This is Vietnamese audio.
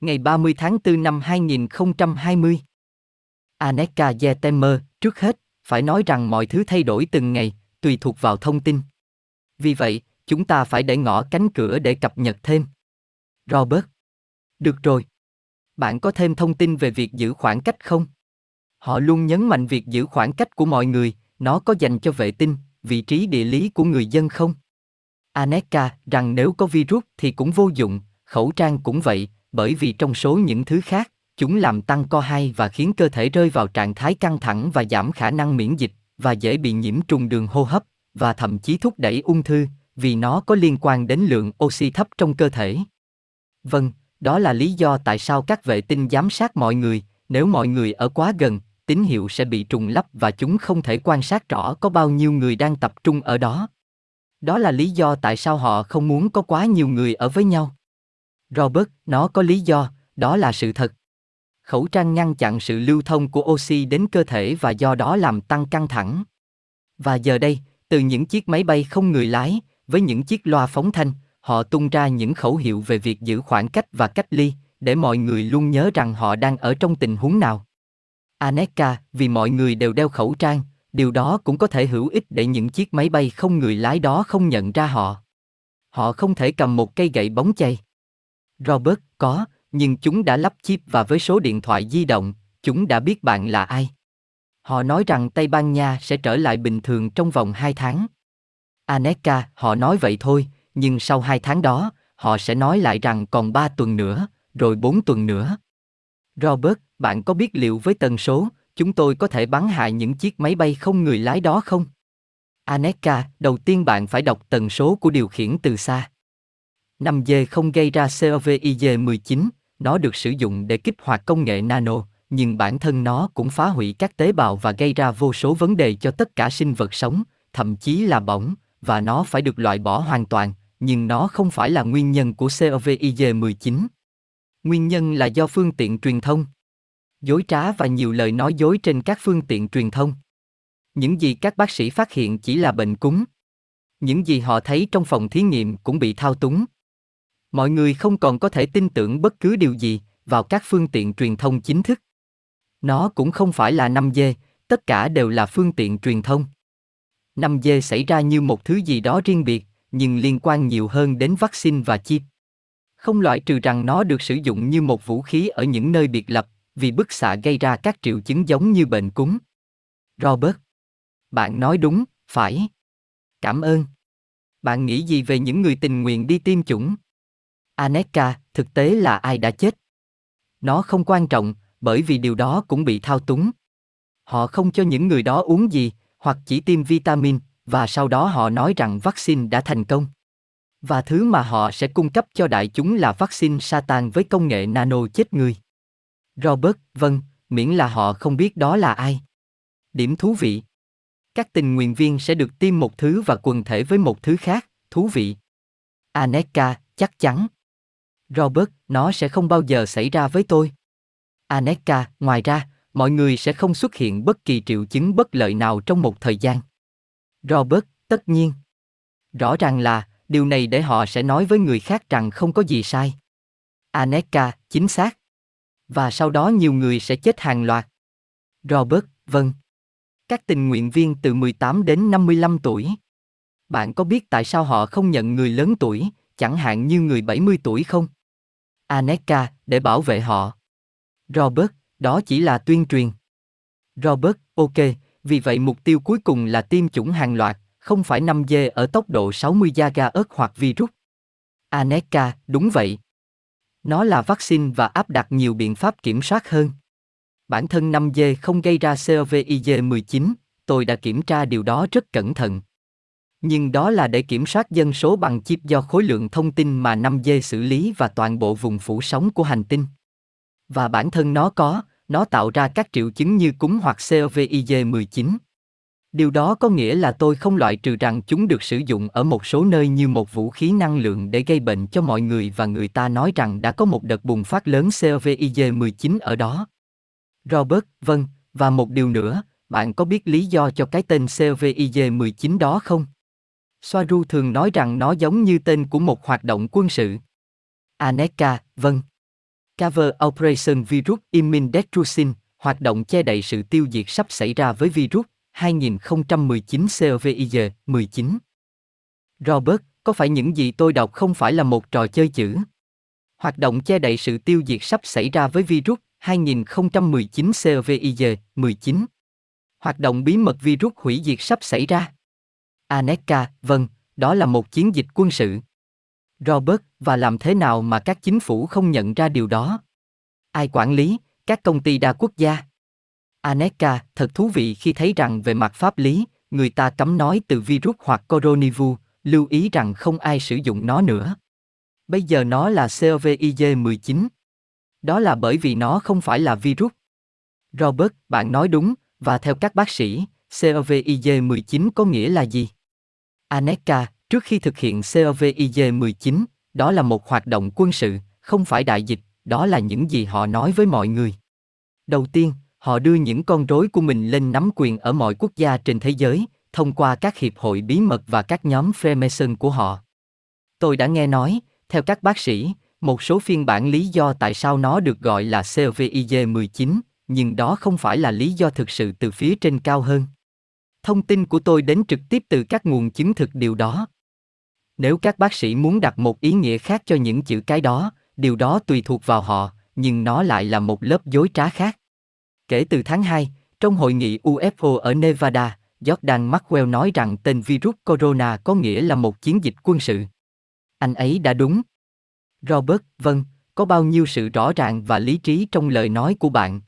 Ngày 30 tháng 4 năm 2020. Aneka Yetemer, trước hết, phải nói rằng mọi thứ thay đổi từng ngày, tùy thuộc vào thông tin. Vì vậy, chúng ta phải để ngỏ cánh cửa để cập nhật thêm. Robert. Được rồi. Bạn có thêm thông tin về việc giữ khoảng cách không? Họ luôn nhấn mạnh việc giữ khoảng cách của mọi người, nó có dành cho vệ tinh, vị trí địa lý của người dân không? Aneka rằng nếu có virus thì cũng vô dụng, khẩu trang cũng vậy, bởi vì trong số những thứ khác, chúng làm tăng co hai và khiến cơ thể rơi vào trạng thái căng thẳng và giảm khả năng miễn dịch và dễ bị nhiễm trùng đường hô hấp và thậm chí thúc đẩy ung thư vì nó có liên quan đến lượng oxy thấp trong cơ thể. Vâng, đó là lý do tại sao các vệ tinh giám sát mọi người, nếu mọi người ở quá gần, tín hiệu sẽ bị trùng lắp và chúng không thể quan sát rõ có bao nhiêu người đang tập trung ở đó. Đó là lý do tại sao họ không muốn có quá nhiều người ở với nhau. Robert, nó có lý do, đó là sự thật. Khẩu trang ngăn chặn sự lưu thông của oxy đến cơ thể và do đó làm tăng căng thẳng. Và giờ đây, từ những chiếc máy bay không người lái, với những chiếc loa phóng thanh, họ tung ra những khẩu hiệu về việc giữ khoảng cách và cách ly, để mọi người luôn nhớ rằng họ đang ở trong tình huống nào. Aneka, vì mọi người đều đeo khẩu trang, điều đó cũng có thể hữu ích để những chiếc máy bay không người lái đó không nhận ra họ. Họ không thể cầm một cây gậy bóng chày. Robert, có, nhưng chúng đã lắp chip và với số điện thoại di động, chúng đã biết bạn là ai. Họ nói rằng Tây Ban Nha sẽ trở lại bình thường trong vòng 2 tháng. Aneka, họ nói vậy thôi, nhưng sau 2 tháng đó, họ sẽ nói lại rằng còn 3 tuần nữa, rồi 4 tuần nữa. Robert, bạn có biết liệu với tần số, chúng tôi có thể bắn hại những chiếc máy bay không người lái đó không? Aneka, đầu tiên bạn phải đọc tần số của điều khiển từ xa. 5G không gây ra COVID-19, nó được sử dụng để kích hoạt công nghệ nano, nhưng bản thân nó cũng phá hủy các tế bào và gây ra vô số vấn đề cho tất cả sinh vật sống, thậm chí là bỏng, và nó phải được loại bỏ hoàn toàn, nhưng nó không phải là nguyên nhân của COVID-19. Nguyên nhân là do phương tiện truyền thông. Dối trá và nhiều lời nói dối trên các phương tiện truyền thông. Những gì các bác sĩ phát hiện chỉ là bệnh cúm. Những gì họ thấy trong phòng thí nghiệm cũng bị thao túng. Mọi người không còn có thể tin tưởng bất cứ điều gì vào các phương tiện truyền thông chính thức. Nó cũng không phải là 5G, tất cả đều là phương tiện truyền thông. 5G xảy ra như một thứ gì đó riêng biệt, nhưng liên quan nhiều hơn đến vaccine và chip. Không loại trừ rằng nó được sử dụng như một vũ khí ở những nơi biệt lập, vì bức xạ gây ra các triệu chứng giống như bệnh cúm. Robert. Bạn nói đúng, phải. Cảm ơn. Bạn nghĩ gì về những người tình nguyện đi tiêm chủng? Aneka, thực tế là ai đã chết? Nó không quan trọng, bởi vì điều đó cũng bị thao túng. Họ không cho những người đó uống gì, hoặc chỉ tiêm vitamin, và sau đó họ nói rằng vaccine đã thành công. Và thứ mà họ sẽ cung cấp cho đại chúng là vaccine Satan với công nghệ nano chết người. Robert, vâng, miễn là họ không biết đó là ai. Điểm thú vị. Các tình nguyện viên sẽ được tiêm một thứ và quần thể với một thứ khác, thú vị. Aneka, chắc chắn. Robert, nó sẽ không bao giờ xảy ra với tôi. Aneka, ngoài ra, mọi người sẽ không xuất hiện bất kỳ triệu chứng bất lợi nào trong một thời gian. Robert, tất nhiên. Rõ ràng là, điều này để họ sẽ nói với người khác rằng không có gì sai. Aneka, chính xác. Và sau đó nhiều người sẽ chết hàng loạt. Robert, vâng. Các tình nguyện viên từ 18 đến 55 tuổi. Bạn có biết tại sao họ không nhận người lớn tuổi, chẳng hạn như người 70 tuổi không? Aneka, để bảo vệ họ. Robert, đó chỉ là tuyên truyền. Robert, ok, vì vậy mục tiêu cuối cùng là tiêm chủng hàng loạt, không phải 5G ở tốc độ 60 GHz hoặc virus. Aneka, đúng vậy. Nó là vaccine và áp đặt nhiều biện pháp kiểm soát hơn. Bản thân 5G không gây ra COVID-19, tôi đã kiểm tra điều đó rất cẩn thận. Nhưng đó là để kiểm soát dân số bằng chip do khối lượng thông tin mà 5G xử lý và toàn bộ vùng phủ sóng của hành tinh. Và bản thân nó có, nó tạo ra các triệu chứng như cúm hoặc COVID-19. Điều đó có nghĩa là tôi không loại trừ rằng chúng được sử dụng ở một số nơi như một vũ khí năng lượng để gây bệnh cho mọi người và người ta nói rằng đã có một đợt bùng phát lớn COVID-19 ở đó. Robert, vâng, và một điều nữa, bạn có biết lý do cho cái tên COVID-19 đó không? Soaru thường nói rằng nó giống như tên của một hoạt động quân sự. Aneka, vâng. Cover Operation Virus Immune Destruction, hoạt động che đậy sự tiêu diệt sắp xảy ra với virus 2019 COVID 19. Robert, có phải những gì tôi đọc không phải là một trò chơi chữ? Hoạt động che đậy sự tiêu diệt sắp xảy ra với virus 2019 COVID 19. Hoạt động bí mật virus hủy diệt sắp xảy ra. Aneka, vâng, đó là một chiến dịch quân sự. Robert, và làm thế nào mà các chính phủ không nhận ra điều đó? Ai quản lý, các công ty đa quốc gia? Aneka, thật thú vị khi thấy rằng về mặt pháp lý, người ta cấm nói từ virus hoặc coronavirus, lưu ý rằng không ai sử dụng nó nữa. Bây giờ nó là COVID-19. Đó là bởi vì nó không phải là virus. Robert, bạn nói đúng, và theo các bác sĩ, COVID-19 có nghĩa là gì? Aneka, trước khi thực hiện COVID-19, đó là một hoạt động quân sự, không phải đại dịch, đó là những gì họ nói với mọi người. Đầu tiên, họ đưa những con rối của mình lên nắm quyền ở mọi quốc gia trên thế giới, thông qua các hiệp hội bí mật và các nhóm Freemason của họ. Tôi đã nghe nói, theo các bác sĩ, một số phiên bản lý do tại sao nó được gọi là COVID-19, nhưng đó không phải là lý do thực sự từ phía trên cao hơn. Thông tin của tôi đến trực tiếp từ các nguồn chứng thực điều đó. Nếu các bác sĩ muốn đặt một ý nghĩa khác cho những chữ cái đó, điều đó tùy thuộc vào họ, nhưng nó lại là một lớp dối trá khác. Kể từ tháng 2, trong hội nghị UFO ở Nevada, Jordan Maxwell nói rằng tên virus corona có nghĩa là một chiến dịch quân sự. Anh ấy đã đúng. Robert, vâng, có bao nhiêu sự rõ ràng và lý trí trong lời nói của bạn,